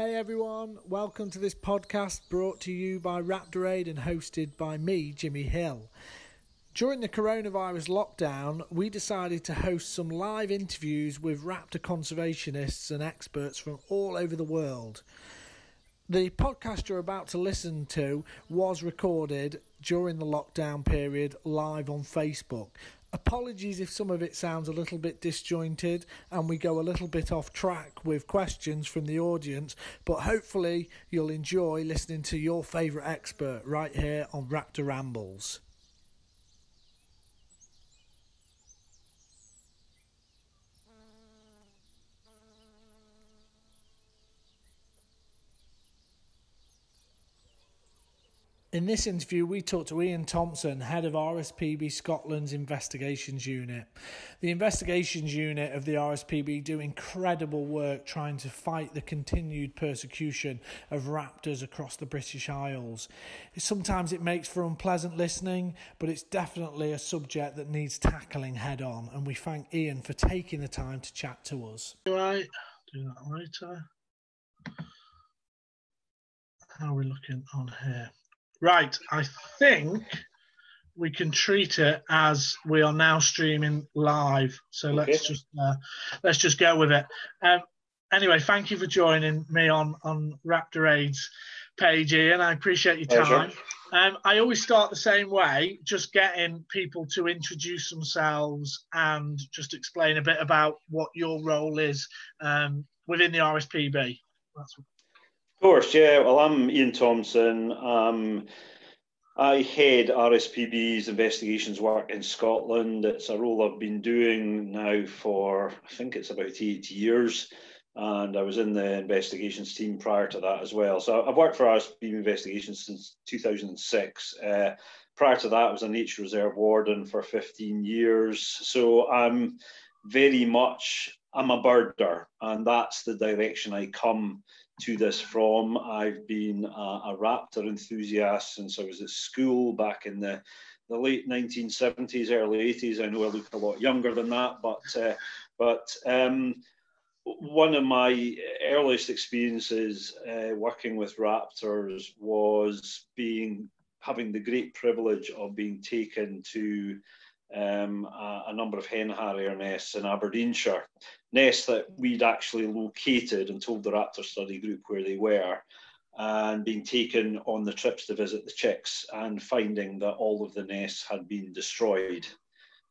Hey everyone, welcome to this podcast brought to you by Raptor Aid and hosted by me, Jimmy Hill. During the coronavirus lockdown, we decided to host some live interviews with raptor conservationists and experts from all over the world. The podcast you're about to listen to was recorded during the lockdown period live on Facebook. Apologies if some of it sounds a little bit disjointed and we go a little bit off track with questions from the audience, but hopefully you'll enjoy listening to your favourite expert right here on Raptor Rambles. In this interview, we talked to Ian Thompson, head of RSPB Scotland's Investigations Unit. The Investigations Unit of the RSPB do incredible work trying to fight the continued persecution of raptors across the British Isles. Sometimes it makes for unpleasant listening, but it's definitely a subject that needs tackling head on, and we thank Ian for taking the time to chat to us. Right, do that later. How are we looking on here? Right, I think we can treat it as we are now streaming live. So okay. let's just uh, let's just go with it. Um, anyway, thank you for joining me on on Raptor Aid's page, Ian. I appreciate your time. Um, I always start the same way, just getting people to introduce themselves and just explain a bit about what your role is um, within the RSPB. That's of course, yeah. Well, I'm Ian Thompson. Um, I head RSPB's investigations work in Scotland. It's a role I've been doing now for, I think it's about eight years. And I was in the investigations team prior to that as well. So I've worked for RSPB Investigations since 2006. Uh, prior to that, I was a nature reserve warden for 15 years. So I'm very much, I'm a birder, and that's the direction I come to this from. I've been a, a, raptor enthusiast since I was at school back in the, the late 1970s, early 80s. I know I look a lot younger than that, but uh, but um, one of my earliest experiences uh, working with raptors was being having the great privilege of being taken to um, a, a, number of hen harrier nests in Aberdeenshire, nests that we'd actually located and told the raptor study group where they were, and being taken on the trips to visit the chicks and finding that all of the nests had been destroyed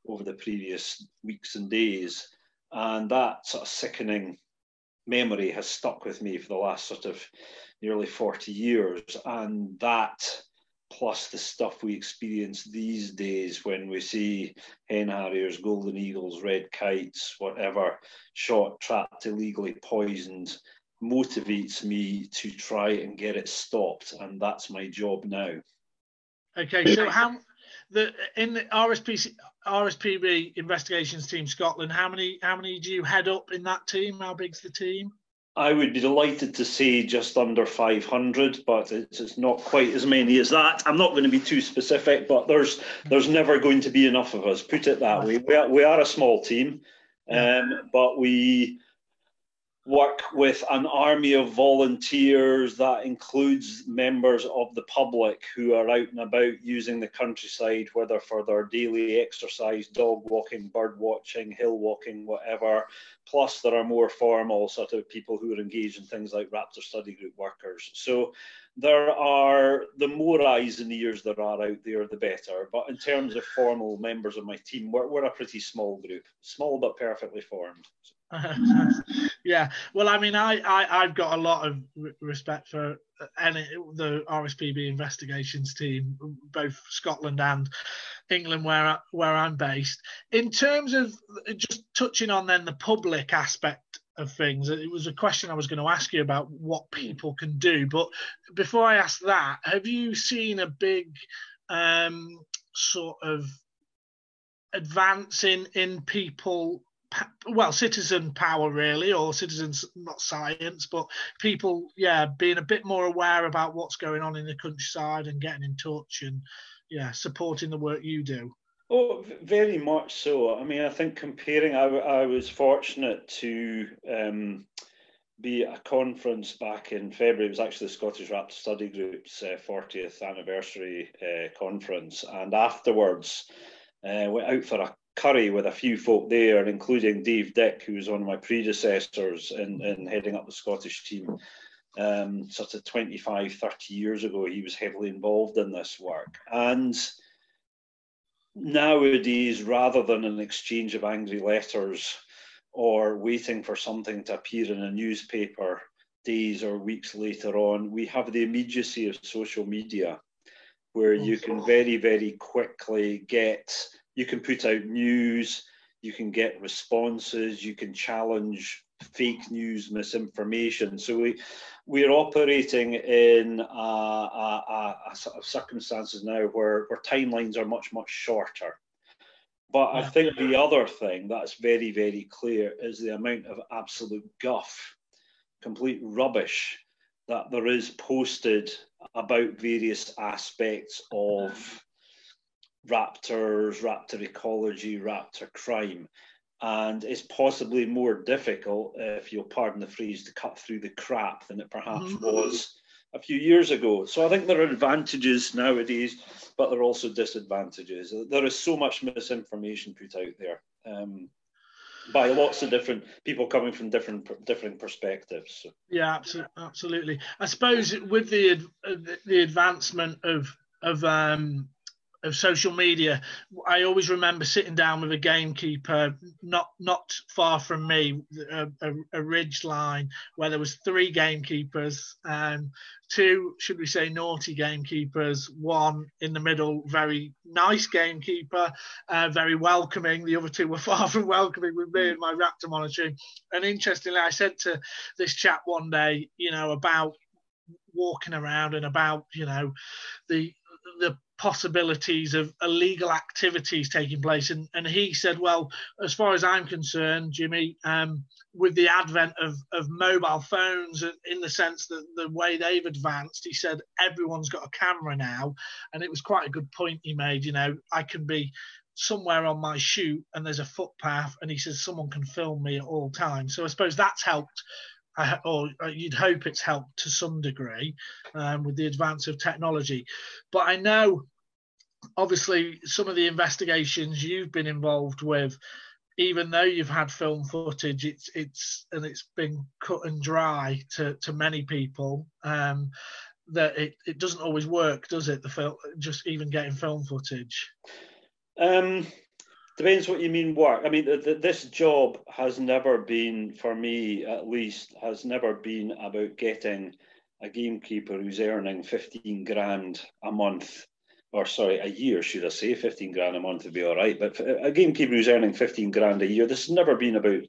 over the previous weeks and days. And that sort of sickening memory has stuck with me for the last sort of nearly 40 years. And that plus the stuff we experience these days when we see hen harriers, golden eagles, red kites, whatever, shot, trapped, illegally poisoned, motivates me to try and get it stopped. And that's my job now. Okay, so how the in the RSP, RSPB investigations team Scotland, how many how many do you head up in that team? How big's the team? I would be delighted to say just under 500, but it's, it's, not quite as many as that. I'm not going to be too specific, but there's there's never going to be enough of us. Put it that way. We are, we are a small team, um, but we work with an army of volunteers that includes members of the public who are out and about using the countryside, whether for their daily exercise, dog walking, bird watching, hill walking, whatever. Plus, there are more formal sort of people who are engaged in things like Raptor Study Group workers. So there are the more eyes and ears there are out there, the better. But in terms of formal members of my team, we're, we're a pretty small group, small but perfectly formed. yeah, well, I mean, I, I have got a lot of respect for any the RSPB investigations team, both Scotland and England, where where I'm based. In terms of just touching on then the public aspect of things, it was a question I was going to ask you about what people can do. But before I ask that, have you seen a big um, sort of advance in in people well citizen power really or citizens not science but people yeah being a bit more aware about what's going on in the countryside and getting in touch and yeah supporting the work you do oh very much so i mean i think comparing i, I was fortunate to um, be a conference back in February. It was actually the Scottish Raptor Study Group's uh, 40th anniversary uh, conference. And afterwards, uh, went out for a curry with a few folk there, including Dave Dick, who was one of my predecessors in, in heading up the Scottish team. Um, sort of 25, 30 years ago, he was heavily involved in this work. And nowadays, rather than an exchange of angry letters or waiting for something to appear in a newspaper days or weeks later on, we have the immediacy of social media where you can very, very quickly get, you can put out news, you can get responses, you can challenge fake news, misinformation. So we we're operating in a, a, a, a sort of circumstances now where, where timelines are much, much shorter. But I think the other thing that's very, very clear is the amount of absolute guff, complete rubbish that there is posted about various aspects of mm-hmm. raptors, raptor ecology, raptor crime and it's possibly more difficult, if you'll pardon the phrase, to cut through the crap than it perhaps mm-hmm. was a few years ago. So I think there are advantages nowadays, but there are also disadvantages. There is so much misinformation put out there um, by lots of different people coming from different different perspectives. So. Yeah, absolutely. I suppose with the the advancement of of um, of social media, I always remember sitting down with a gamekeeper not not far from me, a, a, a ridge line where there was three gamekeepers, um, two should we say naughty gamekeepers, one in the middle very nice gamekeeper, uh, very welcoming. The other two were far from welcoming with me and my raptor monitoring. And interestingly, I said to this chap one day, you know, about walking around and about you know the the possibilities of illegal activities taking place. And, and he said, well, as far as I'm concerned, Jimmy, um, with the advent of, of mobile phones, in the sense that the way they've advanced, he said, everyone's got a camera now. And it was quite a good point he made. You know, I can be somewhere on my shoot and there's a footpath and he says someone can film me at all times so i suppose that's helped or uh, you'd hope it's helped to some degree um, with the advance of technology. But I know, obviously, some of the investigations you've been involved with, even though you've had film footage, it's it's and it's been cut and dry to to many people. Um, that it, it doesn't always work, does it? The film, just even getting film footage. Um, Depends what you mean work. I mean, th- th- this job has never been, for me at least, has never been about getting a gamekeeper who's earning 15 grand a month, or sorry, a year, should I say? 15 grand a month would be all right. But a gamekeeper who's earning 15 grand a year, this has never been about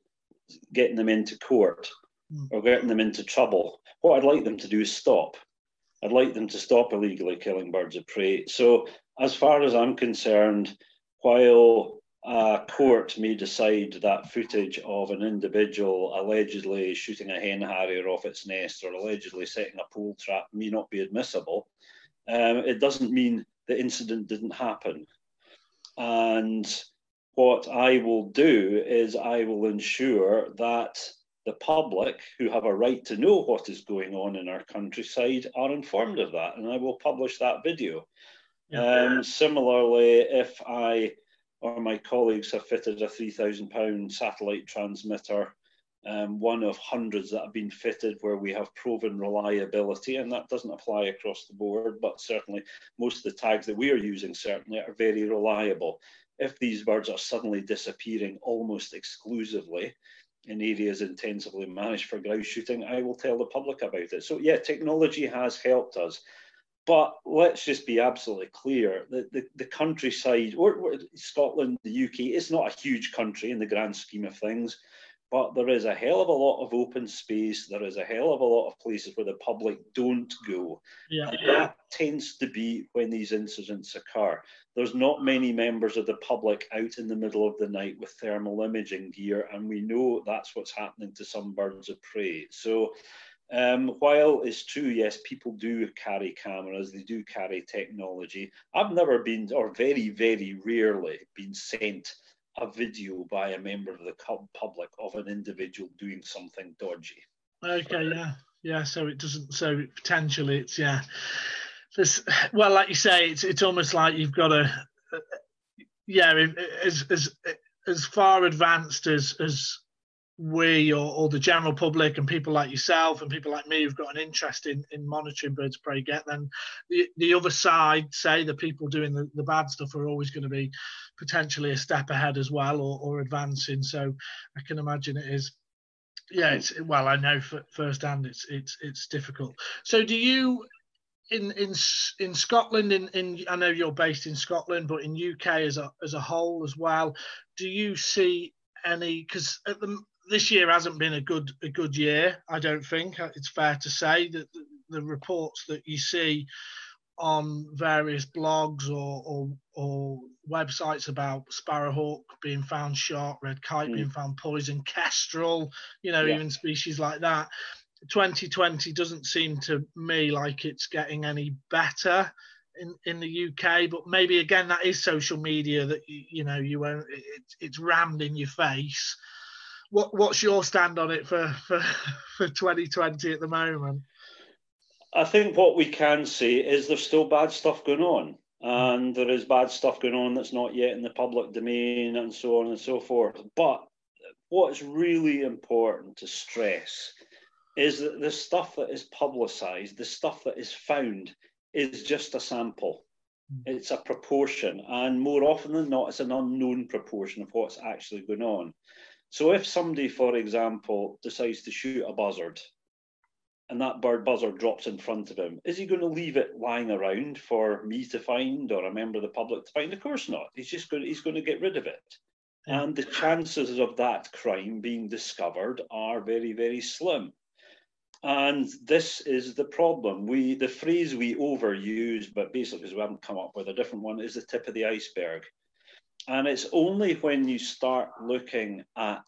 getting them into court mm. or getting them into trouble. What I'd like them to do is stop. I'd like them to stop illegally killing birds of prey. So, as far as I'm concerned, while a court may decide that footage of an individual allegedly shooting a hen harrier off its nest or allegedly setting a pole trap may not be admissible, um, it doesn't mean the incident didn't happen. And what I will do is I will ensure that the public who have a right to know what is going on in our countryside are informed of that, and I will publish that video. Yeah. Um, similarly, if I or my colleagues have fitted a £3,000 satellite transmitter, um, one of hundreds that have been fitted where we have proven reliability, and that doesn't apply across the board, but certainly most of the tags that we are using certainly are very reliable. If these birds are suddenly disappearing almost exclusively, in areas intensively managed for grouse shooting, I will tell the public about it. So, yeah, technology has helped us. But let's just be absolutely clear the, the, the countryside, or, or Scotland, the UK, it's not a huge country in the grand scheme of things, but there is a hell of a lot of open space. There is a hell of a lot of places where the public don't go. Yeah. And that tends to be when these incidents occur. There's not many members of the public out in the middle of the night with thermal imaging gear, and we know that's what's happening to some birds of prey. So um, while it's true, yes, people do carry cameras, they do carry technology. I've never been, or very, very rarely, been sent a video by a member of the public of an individual doing something dodgy. Okay, yeah, yeah. So it doesn't. So potentially, it's yeah. Well, like you say, it's it's almost like you've got a yeah, as as as far advanced as as we or, or the general public and people like yourself and people like me who've got an interest in, in monitoring birds of prey get, then the, the other side, say the people doing the, the bad stuff are always going to be potentially a step ahead as well or, or advancing. So I can imagine it is yeah it's well i know firsthand it's it's it's difficult so do you in in in Scotland, in, in I know you're based in Scotland, but in UK as a as a whole as well, do you see any? Because this year hasn't been a good a good year. I don't think it's fair to say that the, the reports that you see on various blogs or, or, or websites about sparrowhawk being found shot, red kite mm. being found poisoned, kestrel, you know, yeah. even species like that. 2020 doesn't seem to me like it's getting any better in, in the UK, but maybe again that is social media that you, you know you won't it, it's rammed in your face. What what's your stand on it for, for for 2020 at the moment? I think what we can say is there's still bad stuff going on, and there is bad stuff going on that's not yet in the public domain, and so on and so forth. But what's really important to stress is that the stuff that is publicized, the stuff that is found, is just a sample. Hmm. It's a proportion, and more often than not, it's an unknown proportion of what's actually going on. So, if somebody, for example, decides to shoot a buzzard and that bird buzzard drops in front of him, is he going to leave it lying around for me to find or a member of the public to find? Of course not. He's just going. To, he's going to get rid of it, yeah. and the chances of that crime being discovered are very, very slim. And this is the problem. We the phrase we overuse, but basically because we haven't come up with a different one, is the tip of the iceberg. And it's only when you start looking at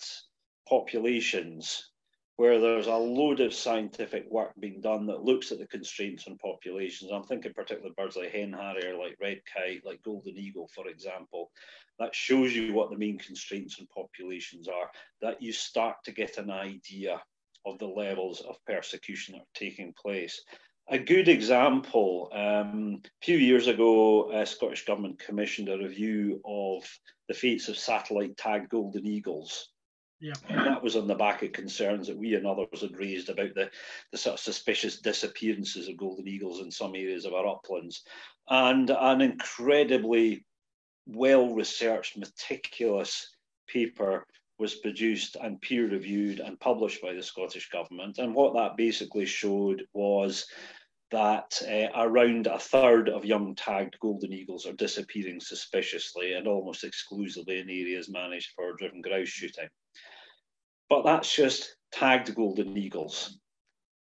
populations where there's a load of scientific work being done that looks at the constraints on populations. I'm thinking particularly birds like hen harrier, like red kite, like golden eagle, for example. That shows you what the main constraints on populations are, that you start to get an idea of the levels of persecution that are taking place. A good example, um, a few years ago, a Scottish Government commissioned a review of the fates of satellite tagged golden eagles. Yeah. And that was on the back of concerns that we and others had raised about the, the sort of suspicious disappearances of golden eagles in some areas of our uplands. And an incredibly well researched, meticulous paper was produced and peer reviewed and published by the Scottish Government. And what that basically showed was that uh, around a third of young tagged golden eagles are disappearing suspiciously and almost exclusively in areas managed for driven grouse shooting. But that's just tagged golden eagles.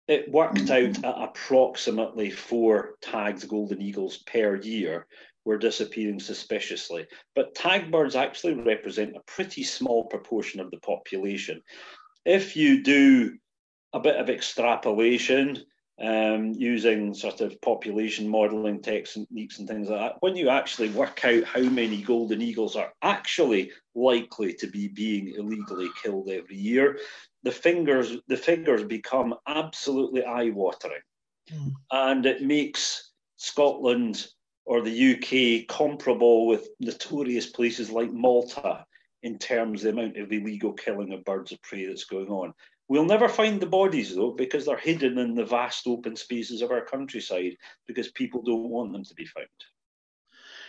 It worked out at approximately four tagged golden eagles per year, were disappearing suspiciously. But tag birds actually represent a pretty small proportion of the population. If you do a bit of extrapolation um, using sort of population modeling techniques and things like that, when you actually work out how many golden eagles are actually likely to be being illegally killed every year, the fingers the figures become absolutely eye-watering. Mm. And it makes Scotland or the UK comparable with notorious places like Malta in terms of the amount of illegal killing of birds of prey that's going on. We'll never find the bodies though because they're hidden in the vast open spaces of our countryside because people don't want them to be found.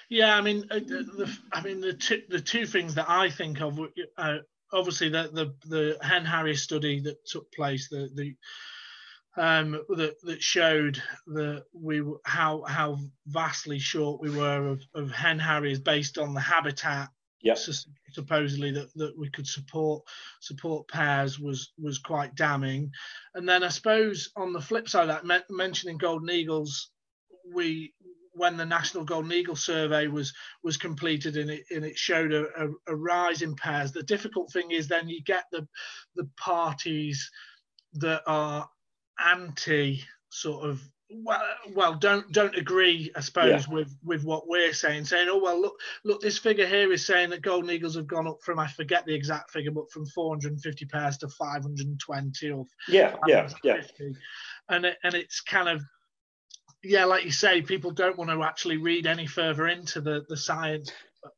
Yeah, I mean, uh, the, I mean the two, the two things that I think of, uh, obviously the, the the hen harrier study that took place, the the um, that, that showed that we how how vastly short we were of, of hen harriers based on the habitat yep. supposedly that, that we could support support pairs was was quite damning and then i suppose on the flip side of that mentioning golden eagles we when the national golden eagle survey was was completed and it, and it showed a, a, a rise in pairs the difficult thing is then you get the the parties that are anti sort of well, well, don't don't agree, I suppose, yeah. with with what we're saying. Saying, oh well, look, look, this figure here is saying that golden eagles have gone up from I forget the exact figure, but from 450 pairs to 520 or yeah, yeah, yeah, and it, and it's kind of yeah, like you say, people don't want to actually read any further into the the science.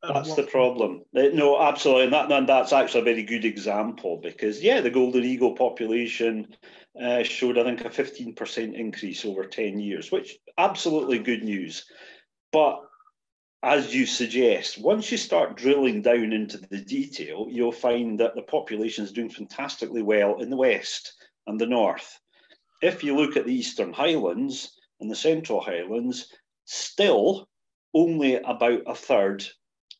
That's what... the problem. Uh, no, absolutely, and, that, and that's actually a very good example because yeah, the golden eagle population uh, showed I think a fifteen percent increase over ten years, which absolutely good news. But as you suggest, once you start drilling down into the detail, you'll find that the population is doing fantastically well in the west and the north. If you look at the Eastern Highlands, and the Central Highlands, still only about a third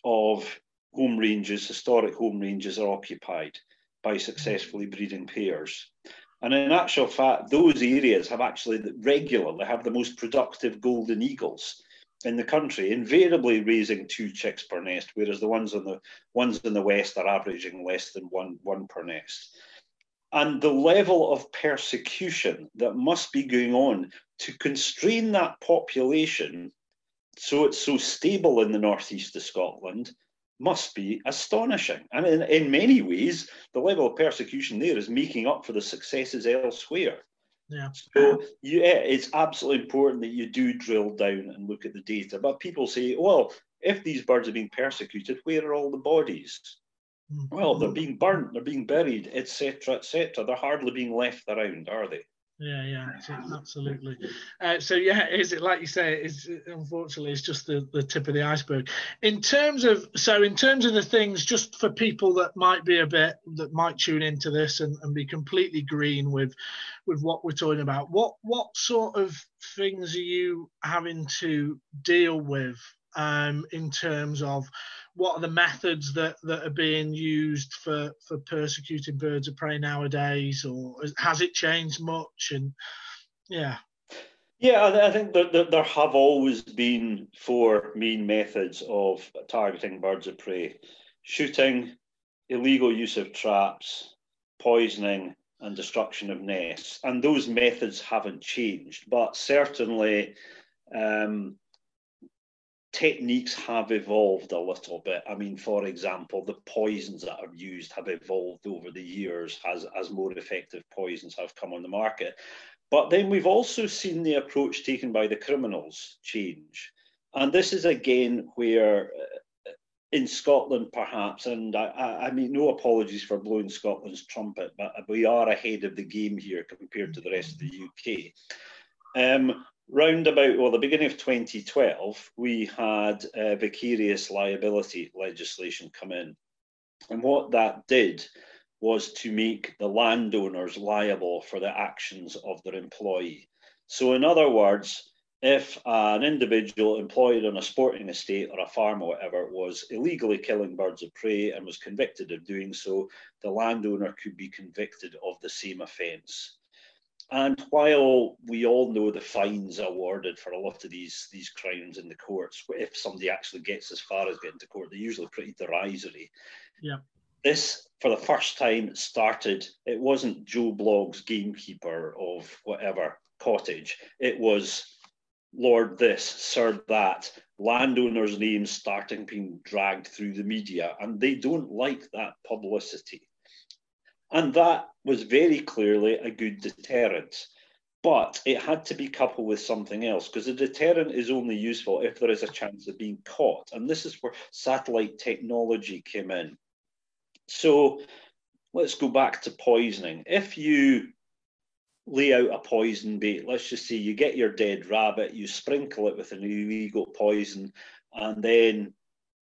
of home ranges, historic home ranges, are occupied by successfully breeding pairs. And in actual fact, those areas have actually regularly have the most productive golden eagles in the country, invariably raising two chicks per nest, whereas the ones on the ones in the west are averaging less than one one per nest. And the level of persecution that must be going on to constrain that population so it's so stable in the northeast of Scotland must be astonishing. And in, in many ways, the level of persecution there is making up for the successes elsewhere. Yeah. So yeah, it's absolutely important that you do drill down and look at the data. But people say, well, if these birds are being persecuted, where are all the bodies? Mm-hmm. Well, they're being burnt, they're being buried, etc., etc. They're hardly being left around, are they? Yeah, yeah, absolutely. Uh, so yeah, is it like you say? Is unfortunately it's just the, the tip of the iceberg. In terms of so in terms of the things, just for people that might be a bit that might tune into this and, and be completely green with with what we're talking about. What what sort of things are you having to deal with um, in terms of what are the methods that, that are being used for, for persecuting birds of prey nowadays, or has it changed much? And yeah. Yeah, I think that, there have always been four main methods of targeting birds of prey shooting, illegal use of traps, poisoning, and destruction of nests. And those methods haven't changed, but certainly um, techniques have evolved a little bit. I mean, for example, the poisons that are used have evolved over the years as, as more effective poisons have come on the market. But then we've also seen the approach taken by the criminals change. And this is again where uh, in Scotland, perhaps, and I, I, mean, no apologies for blowing Scotland's trumpet, but we are ahead of the game here compared to the rest of the UK. Um, round about well the beginning of 2012 we had uh, vicarious liability legislation come in. And what that did was to make the landowners liable for the actions of their employee. So in other words if an individual employed on a sporting estate or a farm or whatever was illegally killing birds of prey and was convicted of doing so the landowner could be convicted of the same offence and while we all know the fines awarded for a lot of these these crimes in the courts, if somebody actually gets as far as getting to court, they're usually pretty derisory. Yeah. This, for the first time, started. It wasn't Joe Bloggs gamekeeper of whatever cottage. It was Lord this, Sir that. Landowners' names starting being dragged through the media, and they don't like that publicity. And that was very clearly a good deterrent. But it had to be coupled with something else because a deterrent is only useful if there is a chance of being caught. And this is where satellite technology came in. So let's go back to poisoning. If you lay out a poison bait, let's just say you get your dead rabbit, you sprinkle it with an illegal poison, and then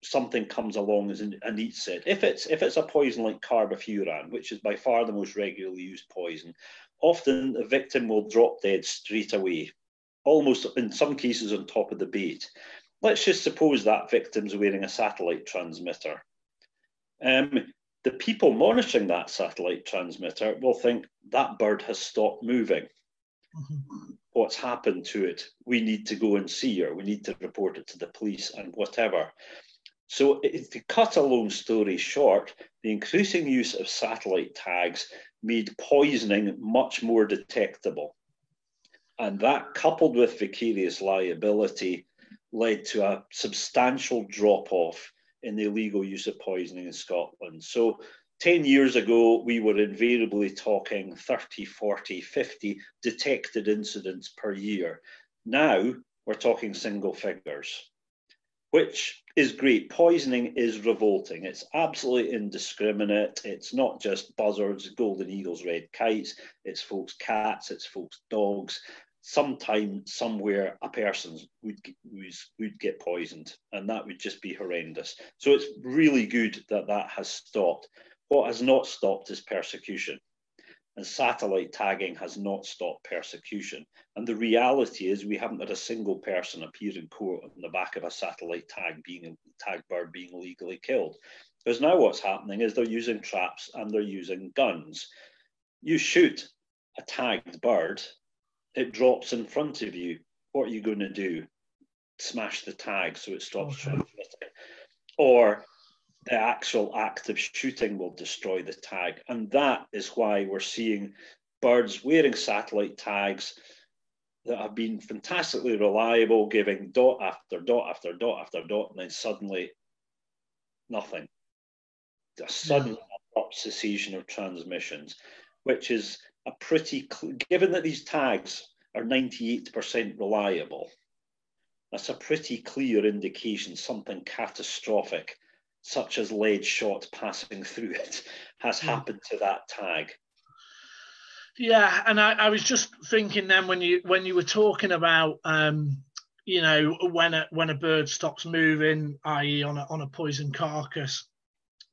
something comes along and eats it. If it's if it's a poison like carbofuran, which is by far the most regularly used poison, often the victim will drop dead straight away, almost in some cases on top of the bait. Let's just suppose that victim's wearing a satellite transmitter. Um, the people monitoring that satellite transmitter will think that bird has stopped moving. Mm-hmm. What's happened to it? We need to go and see her. We need to report it to the police and whatever. So, to cut a long story short, the increasing use of satellite tags made poisoning much more detectable. And that, coupled with vicarious liability, led to a substantial drop off in the illegal use of poisoning in Scotland. So 10 years ago, we were invariably talking 30, 40, 50 detected incidents per year. Now we're talking single figures, which is great. Poisoning is revolting. It's absolutely indiscriminate. It's not just buzzards, golden eagles, red kites. It's folks' cats, it's folks' dogs, sometime somewhere a person would would get poisoned and that would just be horrendous so it's really good that that has stopped what has not stopped is persecution and satellite tagging has not stopped persecution and the reality is we haven't had a single person appear in court on the back of a satellite tag being a tag bird being illegally killed because now what's happening is they're using traps and they're using guns you shoot a tagged bird it drops in front of you, what are you going to do? Smash the tag so it stops okay. transmitting. Or the actual act of shooting will destroy the tag. And that is why we're seeing birds wearing satellite tags that have been fantastically reliable, giving dot after dot after dot after dot, and then suddenly nothing. A sudden yeah. cessation of transmissions, which is a pretty, given that these tags are 98% reliable, that's a pretty clear indication something catastrophic, such as lead shot passing through it, has hmm. happened to that tag. Yeah, and I, I was just thinking then when you when you were talking about um, you know when a when a bird stops moving, i.e. on a on a poison carcass,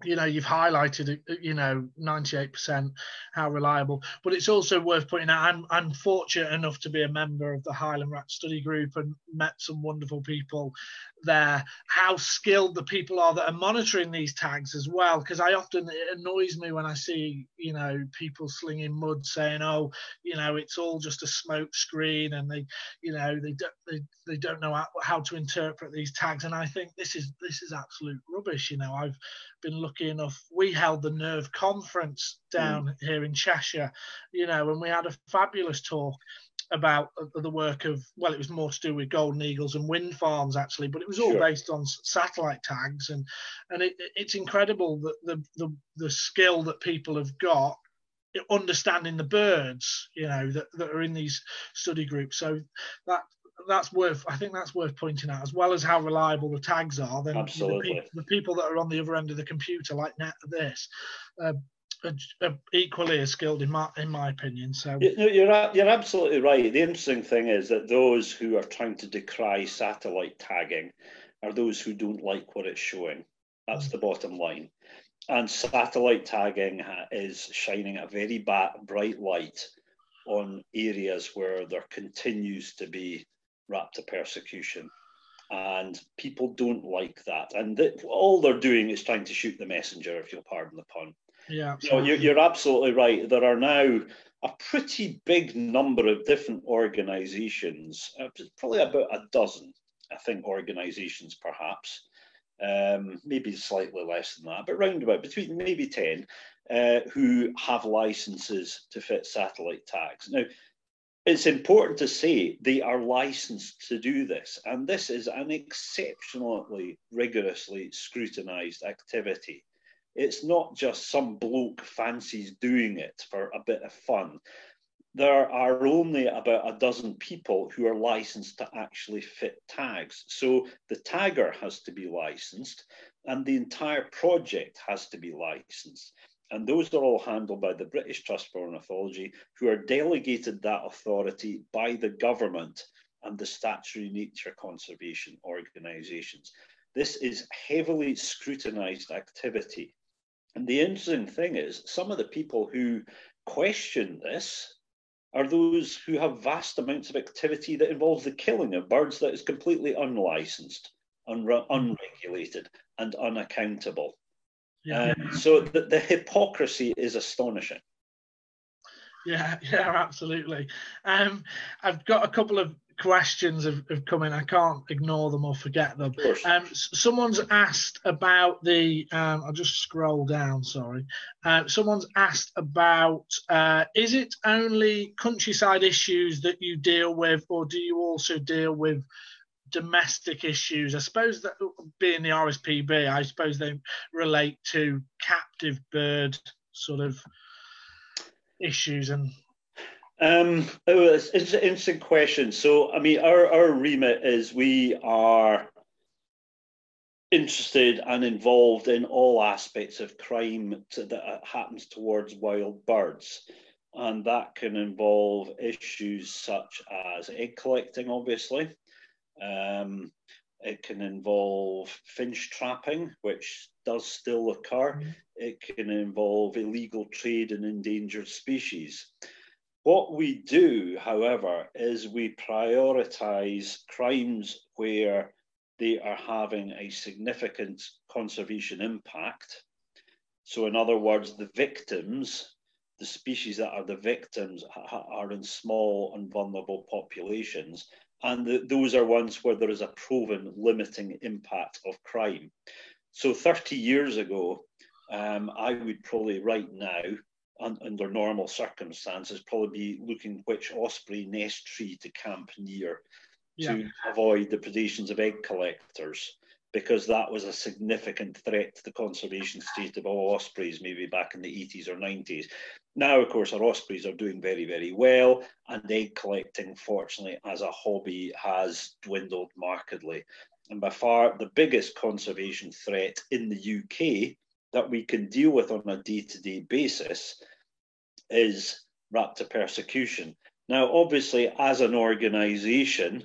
you know you've highlighted uh, you know 98% how reliable. But it's also worth pointing out I'm, I'm fortunate enough to be a member of the highland rat study group and met some wonderful people there. How skilled the people are that are monitoring these tags as well because i often it annoys me when i see you know people slinging mud saying oh you know it's all just a smoke screen and they you know they they, they don't know how, how to interpret these tags and i think this is this is absolute rubbish you know i've been lucky enough we held the NERF conference down mm. here in cheshire you know and we had a fabulous talk about the work of well it was more to do with golden eagles and wind farms actually but it was all sure. based on satellite tags and and it, it's incredible that the, the the skill that people have got understanding the birds you know that, that are in these study groups so that that's worth i think that's worth pointing out as well as how reliable the tags are then Absolutely. The, the people that are on the other end of the computer like net this uh, equally as skilled in my in my opinion. So you're you're absolutely right. The interesting thing is that those who are trying to decry satellite tagging are those who don't like what it's showing. That's the bottom line. And satellite tagging is shining a very bright light on areas where there continues to be raptor persecution. And people don't like that. And th- all they're doing is trying to shoot the messenger, if you'll pardon the pun. Yeah. So you're, you're absolutely right. There are now a pretty big number of different organizations, uh, probably about a dozen, I think, organizations perhaps, um, maybe slightly less than that, but round about between maybe 10, uh, who have licenses to fit satellite tags. Now, it's important to say they are licensed to do this, and this is an exceptionally rigorously scrutinized activity. It's not just some bloke fancies doing it for a bit of fun. There are only about a dozen people who are licensed to actually fit tags. So the tagger has to be licensed and the entire project has to be licensed. And those are all handled by the British Trust for Ornithology, who are delegated that authority by the government and the statutory nature conservation organisations. This is heavily scrutinised activity. And the interesting thing is, some of the people who question this are those who have vast amounts of activity that involves the killing of birds that is completely unlicensed, unre- unregulated, and unaccountable. Yeah. Um, so the, the hypocrisy is astonishing. Yeah, yeah, absolutely. Um, I've got a couple of questions have, have come in. I can't ignore them or forget them. Um, someone's asked about the. Um, I'll just scroll down. Sorry. Uh, someone's asked about. Uh, is it only countryside issues that you deal with, or do you also deal with domestic issues? I suppose that being the RSPB, I suppose they relate to captive bird sort of issues and um, oh, it's, it's an interesting question. So, I mean, our, our remit is we are interested and involved in all aspects of crime to, that happens towards wild birds. And that can involve issues such as egg collecting, obviously. Um, it can involve finch trapping, which does still occur. Mm-hmm. It can involve illegal trade in endangered species. What we do, however, is we prioritize crimes where they are having a significant conservation impact. So, in other words, the victims, the species that are the victims, are in small and vulnerable populations. And the, those are ones where there is a proven limiting impact of crime. So, 30 years ago, um, I would probably right now un, under normal circumstances, probably be looking which osprey nest tree to camp near yeah. to avoid the predations of egg collectors, because that was a significant threat to the conservation state of all ospreys, maybe back in the 80s or 90s. Now, of course, our ospreys are doing very, very well, and egg collecting, fortunately, as a hobby, has dwindled markedly. And by far the biggest conservation threat in the UK that we can deal with on a day to day basis is raptor persecution. Now, obviously, as an organization,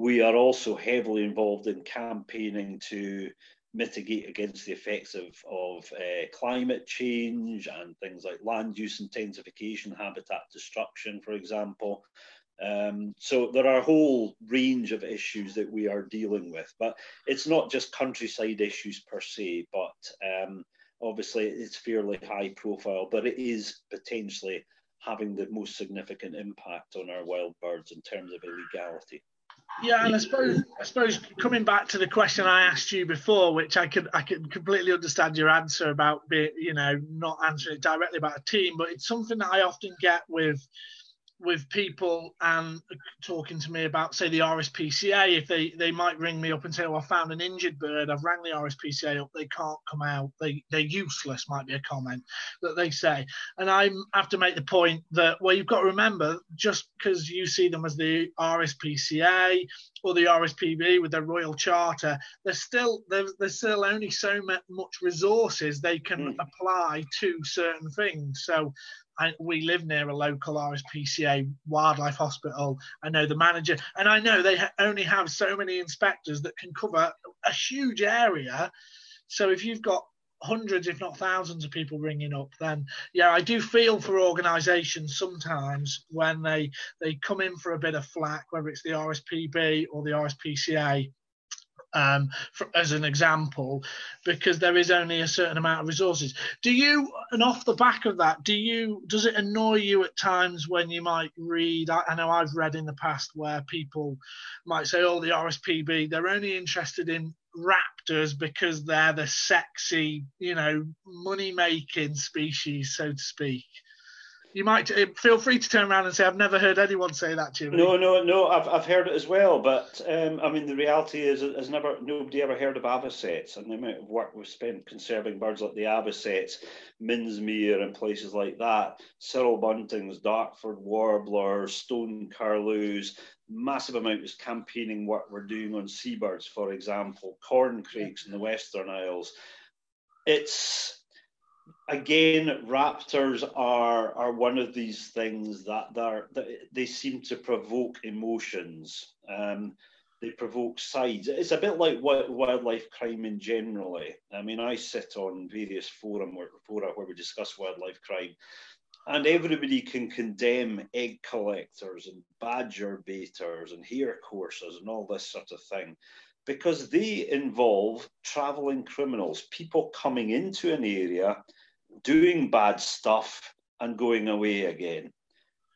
we are also heavily involved in campaigning to mitigate against the effects of, of uh, climate change and things like land use intensification, habitat destruction, for example. Um, so there are a whole range of issues that we are dealing with, but it's not just countryside issues per se, but um, obviously it's fairly high profile, but it is potentially having the most significant impact on our wild birds in terms of illegality. Yeah, and I suppose I suppose coming back to the question I asked you before, which I could I can completely understand your answer about being, you know, not answering it directly about a team, but it's something that I often get with with people and talking to me about, say, the RSPCA, if they, they might ring me up and say, "Oh, I found an injured bird. I've rang the RSPCA up. They can't come out. They they're useless." Might be a comment that they say, and I have to make the point that well, you've got to remember, just because you see them as the RSPCA or the RSPB with their royal charter, there's still there's, there's still only so much resources they can mm. apply to certain things. So I, we live near a local RSPCA wildlife hospital. I know the manager, and I know they only have so many inspectors that can cover a huge area. So if you've got hundreds, if not thousands, of people ringing up, then yeah, I do feel for organisations sometimes when they they come in for a bit of flack, whether it's the RSPB or the RSPCA um, for, as an example, because there is only a certain amount of resources. Do you, and off the back of that, do you, does it annoy you at times when you might read? I, I know I've read in the past where people might say, "Oh, the RSPB, they're only interested in raptors because they're the sexy, you know, money-making species, so to speak." You might uh, feel free to turn around and say, "I've never heard anyone say that to me." No, no, no. I've, I've heard it as well, but um, I mean, the reality is, has never nobody ever heard of avocets, and the amount of work we've spent conserving birds like the avocets, Minsmere, and places like that, cirl buntings, Dartford warblers, stone curlews, massive amount of campaigning work we're doing on seabirds, for example, corn corncrakes in the Western Isles. It's again, raptors are are one of these things that they're, they seem to provoke emotions. Um, they provoke sides. It's a bit like wildlife crime in generally. I mean, I sit on various forum where, fora where we discuss wildlife crime, and everybody can condemn egg collectors and badger baiters and hare coursers and all this sort of thing because they involve traveling criminals, people coming into an area, doing bad stuff, and going away again.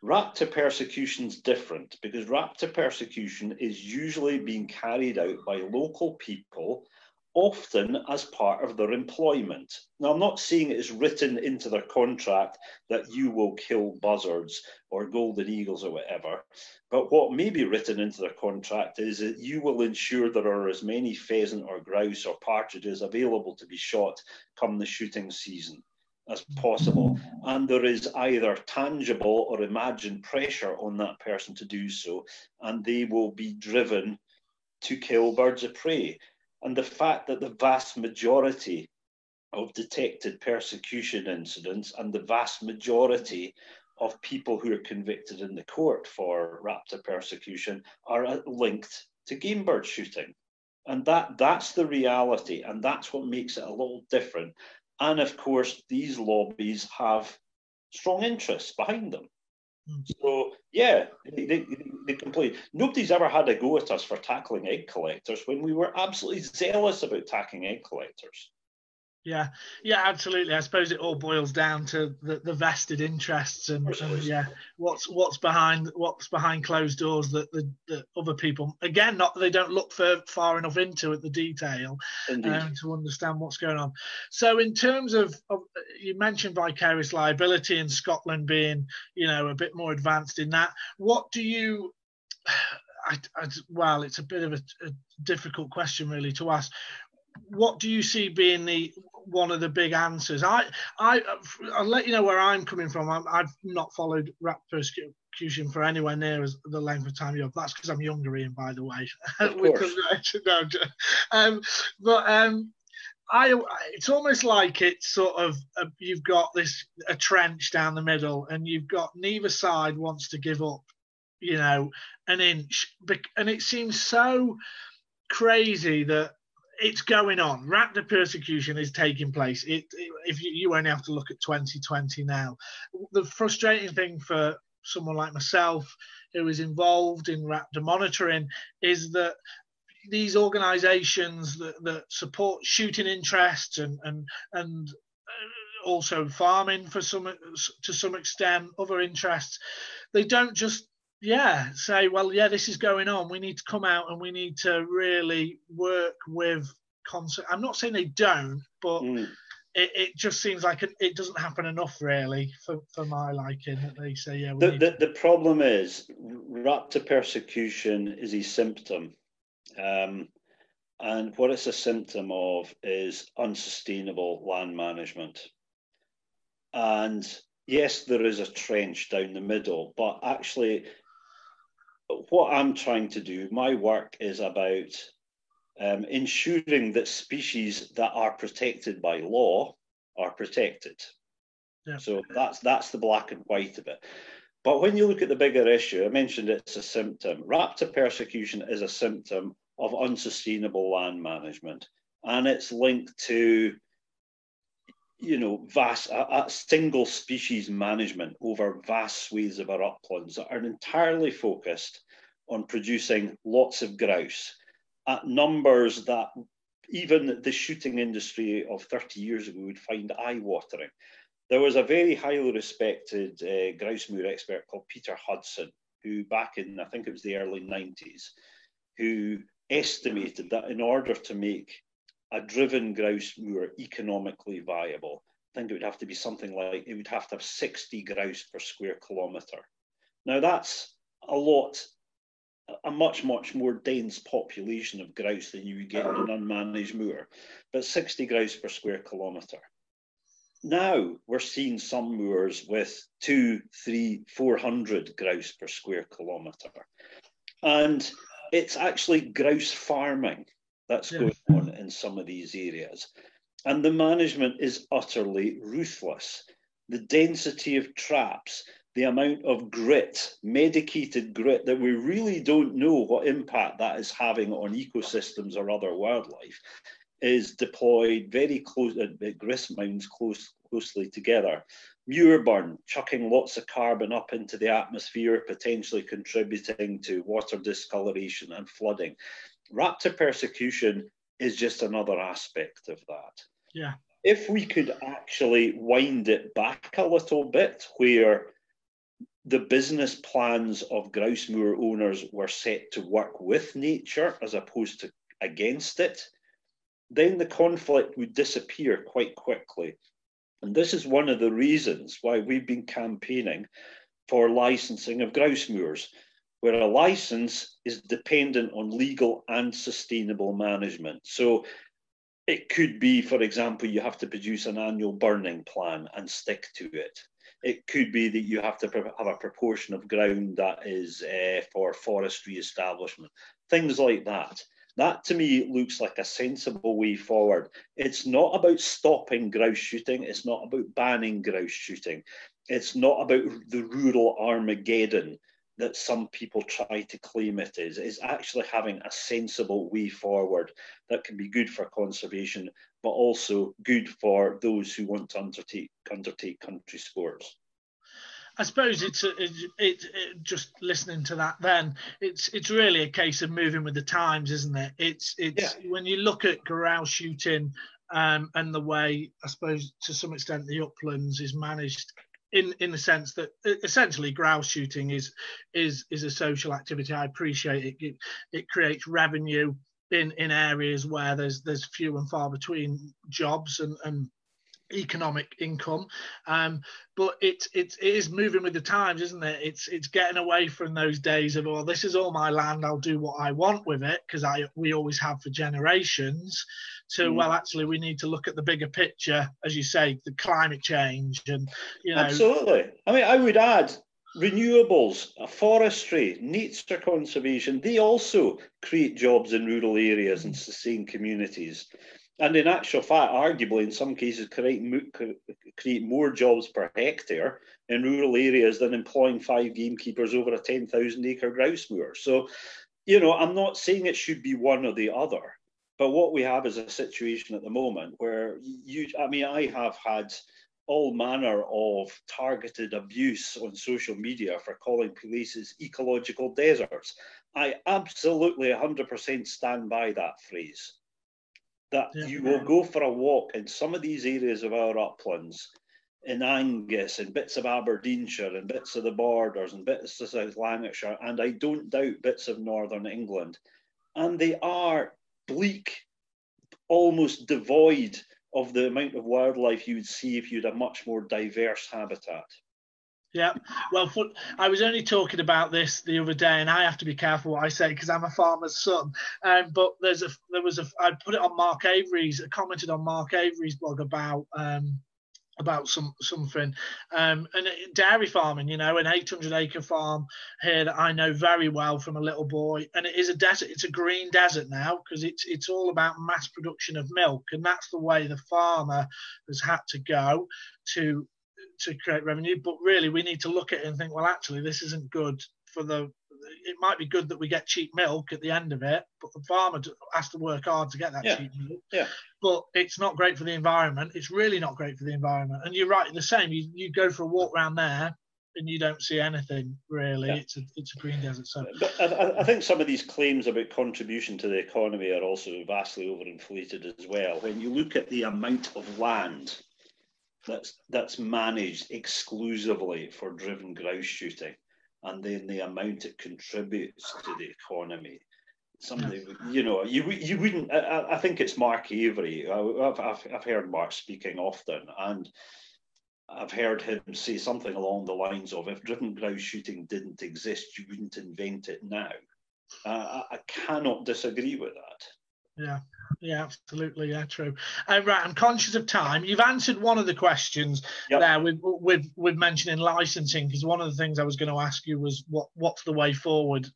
Raptor persecution is different because raptor persecution is usually being carried out by local people often as part of their employment. Now, I'm not saying it is written into their contract that you will kill buzzards or golden eagles or whatever, but what may be written into their contract is that you will ensure there are as many pheasant or grouse or partridges available to be shot come the shooting season as possible. And there is either tangible or imagined pressure on that person to do so, and they will be driven to kill birds of prey and the fact that the vast majority of detected persecution incidents and the vast majority of people who are convicted in the court for raptor persecution are linked to game bird shooting. And that, that's the reality, and that's what makes it a little different. And of course, these lobbies have strong interests behind them. Hmm. So yeah, they, they, they complain. Nobody's ever had a go at us for tackling egg collectors when we were absolutely zealous about tackling egg collectors. Yeah, yeah, absolutely. I suppose it all boils down to the, the vested interests and, and, yeah, what's what's behind what's behind closed doors that the, the other people again not they don't look for, far enough into at the detail um, to understand what's going on. So in terms of, of you mentioned vicarious liability in Scotland being you know a bit more advanced in that. What do you I, I, well, it's a bit of a, a, difficult question really to ask. What do you see being the one of the big answers. I, I, I'll let you know where I'm coming from. i have not followed rap persecution for anywhere near as the length of time you have. That's because I'm younger, Ian, by the way. no, um, but um, I, it's almost like it's sort of a, you've got this a trench down the middle, and you've got neither side wants to give up, you know, an inch, and it seems so crazy that it's going on. Raptor persecution is taking place. It, it, if you, you only have to look at 2020 now, the frustrating thing for someone like myself who is involved in raptor monitoring is that these organizations that, that support shooting interests and and and uh, also farming for some to some extent other interests they don't just yeah, say, well, yeah, this is going on. We need to come out and we need to really work with concert. I'm not saying they don't, but mm. it, it, just seems like it, it, doesn't happen enough, really, for, for my liking. That they say, yeah. The, the, the, problem is, raptor persecution is a symptom. Um, and what it's a symptom of is unsustainable land management. And yes, there is a trench down the middle, but actually, what I'm trying to do, my work is about um, ensuring that species that are protected by law are protected. Yeah. So that's that's the black and white of it. But when you look at the bigger issue, I mentioned it's a symptom. Raptor persecution is a symptom of unsustainable land management, and it's linked to you know, vast, a, a, single species management over vast swathes of our uplands that are entirely focused on producing lots of grouse at numbers that even the shooting industry of 30 years ago would find eye-watering. There was a very highly respected uh, grouse moor expert called Peter Hudson, who back in, I think it was the early 90s, who estimated that in order to make a driven grouse moor economically viable. I think it would have to be something like it would have to have 60 grouse per square kilometre. Now that's a lot, a much, much more dense population of grouse than you would get in an unmanaged moor, but 60 grouse per square kilometre. Now we're seeing some moors with two, three, 400 grouse per square kilometre. And it's actually grouse farming that's yeah. going on in some of these areas. And the management is utterly ruthless. The density of traps, the amount of grit, medicated grit, that we really don't know what impact that is having on ecosystems or other wildlife, is deployed very close at uh, grist mounds close, closely together. Muir burn, chucking lots of carbon up into the atmosphere, potentially contributing to water discoloration and flooding raptor persecution is just another aspect of that. Yeah. If we could actually wind it back a little bit, where the business plans of grouse moor owners were set to work with nature as opposed to against it, then the conflict would disappear quite quickly. And this is one of the reasons why we've been campaigning for licensing of grouse moors, where a license is dependent on legal and sustainable management. So it could be, for example, you have to produce an annual burning plan and stick to it. It could be that you have to have a proportion of ground that is uh, for forestry establishment, things like that. That to me looks like a sensible way forward. It's not about stopping grouse shooting, it's not about banning grouse shooting, it's not about the rural Armageddon that some people try to claim it is. is actually having a sensible way forward that can be good for conservation, but also good for those who want to undertake, undertake country sports. I suppose it's, a, it, it, it, just listening to that. Then it's it's really a case of moving with the times, isn't it? It's it's yeah. when you look at grouse shooting um, and the way I suppose to some extent the uplands is managed in in the sense that essentially grouse shooting is is is a social activity. I appreciate it. It, it creates revenue in in areas where there's there's few and far between jobs and and economic income. Um, but it, it, it is moving with the times isn't it? It's it's getting away from those days of oh this is all my land i'll do what i want with it because i we always have for generations. To mm. well actually we need to look at the bigger picture as you say the climate change and you know. Absolutely. I mean i would add renewables, forestry, nature conservation, they also create jobs in rural areas and sustain communities and in actual fact, arguably in some cases, create, create more jobs per hectare in rural areas than employing five gamekeepers over a 10,000 acre grouse moor. So, you know, I'm not saying it should be one or the other, but what we have is a situation at the moment where you, I mean, I have had all manner of targeted abuse on social media for calling places ecological deserts. I absolutely 100% stand by that phrase that yeah. you will go for a walk in some of these areas of our uplands in Angus and bits of Aberdeenshire and bits of the borders and bits of South Lanarkshire, and I don't doubt bits of Northern England. And they are bleak, almost devoid of the amount of wildlife you would see if you had a much more diverse habitat. Yeah, well, for, I was only talking about this the other day, and I have to be careful what I say because I'm a farmer's son. Um, but there's a there was a I put it on Mark Avery's, I commented on Mark Avery's blog about um, about some something, um, and dairy farming. You know, an 800 acre farm here that I know very well from a little boy, and it is a desert. It's a green desert now because it's it's all about mass production of milk, and that's the way the farmer has had to go to to create revenue. But really, we need to look at it and think, well, actually, this isn't good for the. It might be good that we get cheap milk at the end of it, but the farmer has to work hard to get that yeah. cheap milk. Yeah. But it's not great for the environment. It's really not great for the environment. And you're right, the same. You, you go for a walk around there, and you don't see anything really. Yeah. It's a it's a green desert. So, but I, I, think some of these claims about contribution to the economy are also vastly overinflated as well. When you look at the amount of land that's that's managed exclusively for driven grouse shooting, and then the amount it contributes to the economy. Something you know, you you wouldn't. I, I think it's Mark Avery. I've, I've I've heard Mark speaking often, and I've heard him say something along the lines of, "If driven grouse shooting didn't exist, you wouldn't invent it now." Uh, I, I cannot disagree with that. Yeah, yeah, absolutely. Yeah, true. Uh, right, I'm conscious of time. You've answered one of the questions yep. there with, with with mentioning licensing because one of the things I was going to ask you was what what's the way forward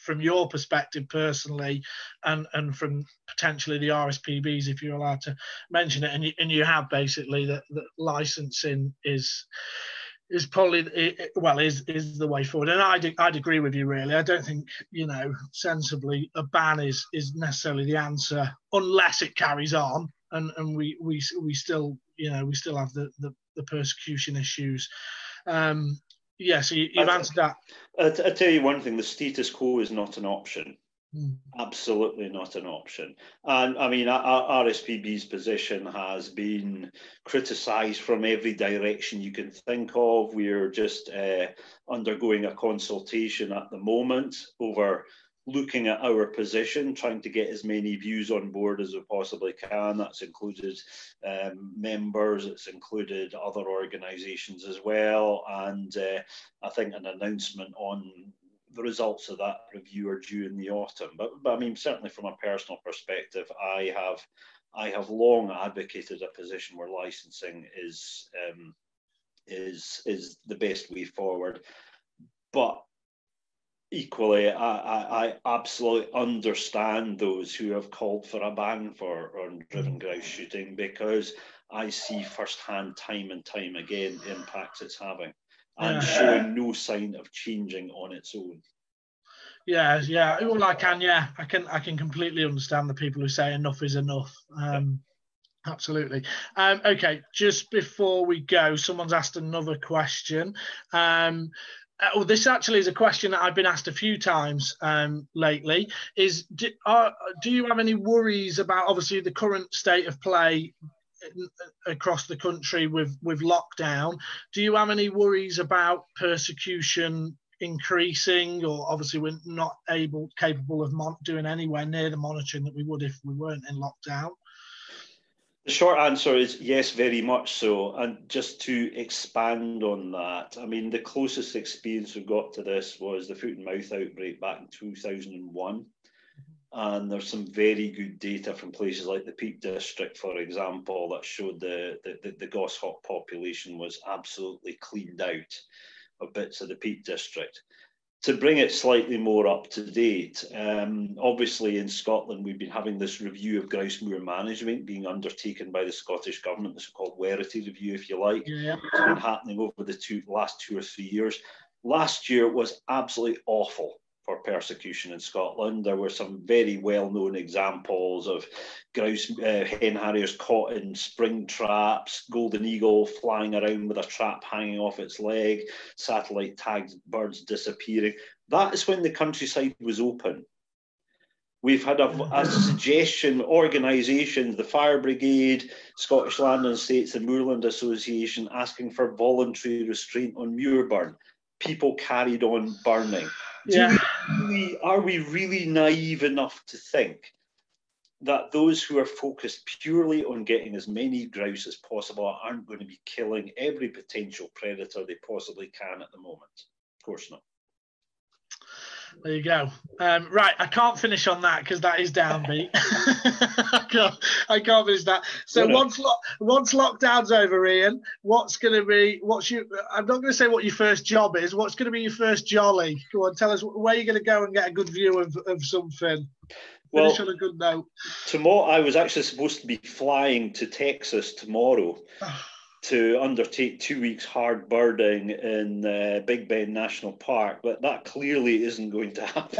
from your perspective personally and and from potentially the RSPBs if you're allowed to mention it and you, and you have basically that, that licensing is is probably well is is the way forward. And I'd, I'd agree with you really. I don't think you know sensibly a ban is is necessarily the answer unless it carries on. And and we we we still you know we still have the the, the persecution issues. Um yeah so you, have answered that. I, I tell you one thing. The status quo is not an option. Absolutely not an option. And I mean, RSPB's position has been criticised from every direction you can think of. We're just uh, undergoing a consultation at the moment over looking at our position, trying to get as many views on board as we possibly can. That's included um, members, it's included other organisations as well. And uh, I think an announcement on the results of that review are due in the autumn. But, but I mean, certainly from a personal perspective, I have I have long advocated a position where licensing is um, is is the best way forward. But equally, I, I, I, absolutely understand those who have called for a ban for driven grouse shooting because I see firsthand, time and time again, the impacts it's having and showing no sign of changing on its own. Yeah, yeah. Well, I can. Yeah, I can. I can completely understand the people who say enough is enough. Um, yeah. Absolutely. Um, okay, just before we go, someone's asked another question. Um, uh, well, this actually is a question that I've been asked a few times um, lately. Is do, are, do you have any worries about obviously the current state of play Uh, across the country with with lockdown. Do you have any worries about persecution increasing, or obviously we're not able capable of mon- doing anywhere near the monitoring that we would if we weren't in lockdown? The short answer is yes, very much so. And just to expand on that, I mean, the closest experience we got to this was the foot and mouth outbreak back in 2001. And there's some very good data from places like the Peak District, for example, that showed the, the, the, goshawk population was absolutely cleaned out of bits of the Peak District. To bring it slightly more up to date, um, obviously in Scotland, we've been having this review of grouse moor management being undertaken by the Scottish Government, the so called Werritty Review, if you like. Yeah. It's been happening over the two, last two or three years. Last year was absolutely awful for persecution in Scotland. There were some very well-known examples of grouse uh, hen harriers caught in spring traps, golden eagle flying around with a trap hanging off its leg, satellite tagged birds disappearing. That is when the countryside was open. We've had a, a suggestion, organisations, the Fire Brigade, Scottish Land and Estates, the Moorland Association, asking for voluntary restraint on muir burn. People carried on burning yeah. Really, are we really naive enough to think that those who are focused purely on getting as many grouse as possible aren't going to be killing every potential predator they possibly can at the moment? Of course not. There you go. Um, right, I can't finish on that because that is downbeat. I can't. I can't finish that. So no, once lo- once lockdown's over, Ian, what's going to be? What's you? I'm not going to say what your first job is. What's going to be your first jolly? Go on, tell us where you're going to go and get a good view of, of something. Well, Finish on a good note. Tomorrow, I was actually supposed to be flying to Texas tomorrow. To undertake two weeks hard birding in uh, Big Bend National Park, but that clearly isn't going to happen.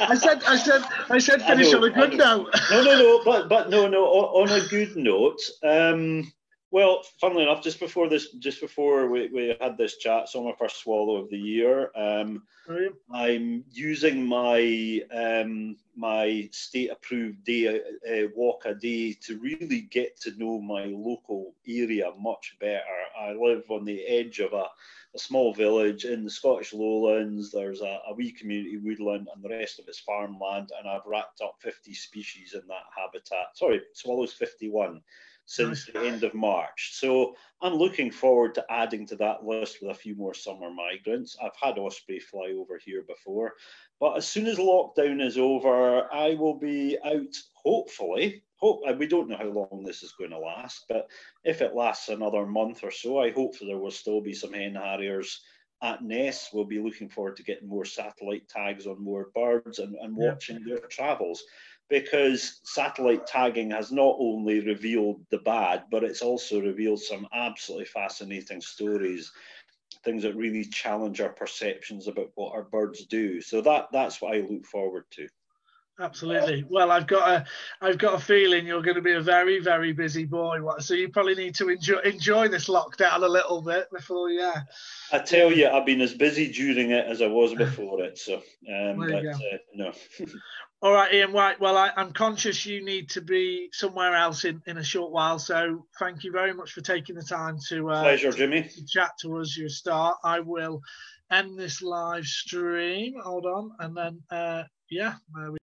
I said, I said, I said, finish I know, on a good note. no, no, no, but but no, no. On, a good note, um, well, funnily enough, just before this, just before we, we had this chat, so my first swallow of the year. Um, right. I'm using my um, my state approved day uh, walk a day to really get to know my local area much better. I live on the edge of a, a small village in the Scottish Lowlands. There's a, a wee community woodland, and the rest of it's farmland. And I've racked up 50 species in that habitat. Sorry, swallows 51 since the end of March. So I'm looking forward to adding to that list with a few more summer migrants. I've had osprey fly over here before, but as soon as lockdown is over, I will be out, hopefully. Hope we don't know how long this is going to last, but if it lasts another month or so, I hope that there will still be some hen harriers at nests. We'll be looking forward to getting more satellite tags on more birds and, and watching their travels because satellite tagging has not only revealed the bad, but it's also revealed some absolutely fascinating stories, things that really challenge our perceptions about what our birds do. So that that's what I look forward to. absolutely. Well, I've got a, I've got a feeling you're going to be a very, very busy boy. So you probably need to enjoy enjoy this lockdown a little bit before, yeah. I tell you, I've been as busy during it as I was before it. So, um, but uh, no. All right, Ian White. Well, I, am conscious you need to be somewhere else in, in a short while. So thank you very much for taking the time to, uh, Pleasure, Jimmy. To chat to us. Your start. I will end this live stream. Hold on, and then uh, yeah, uh, we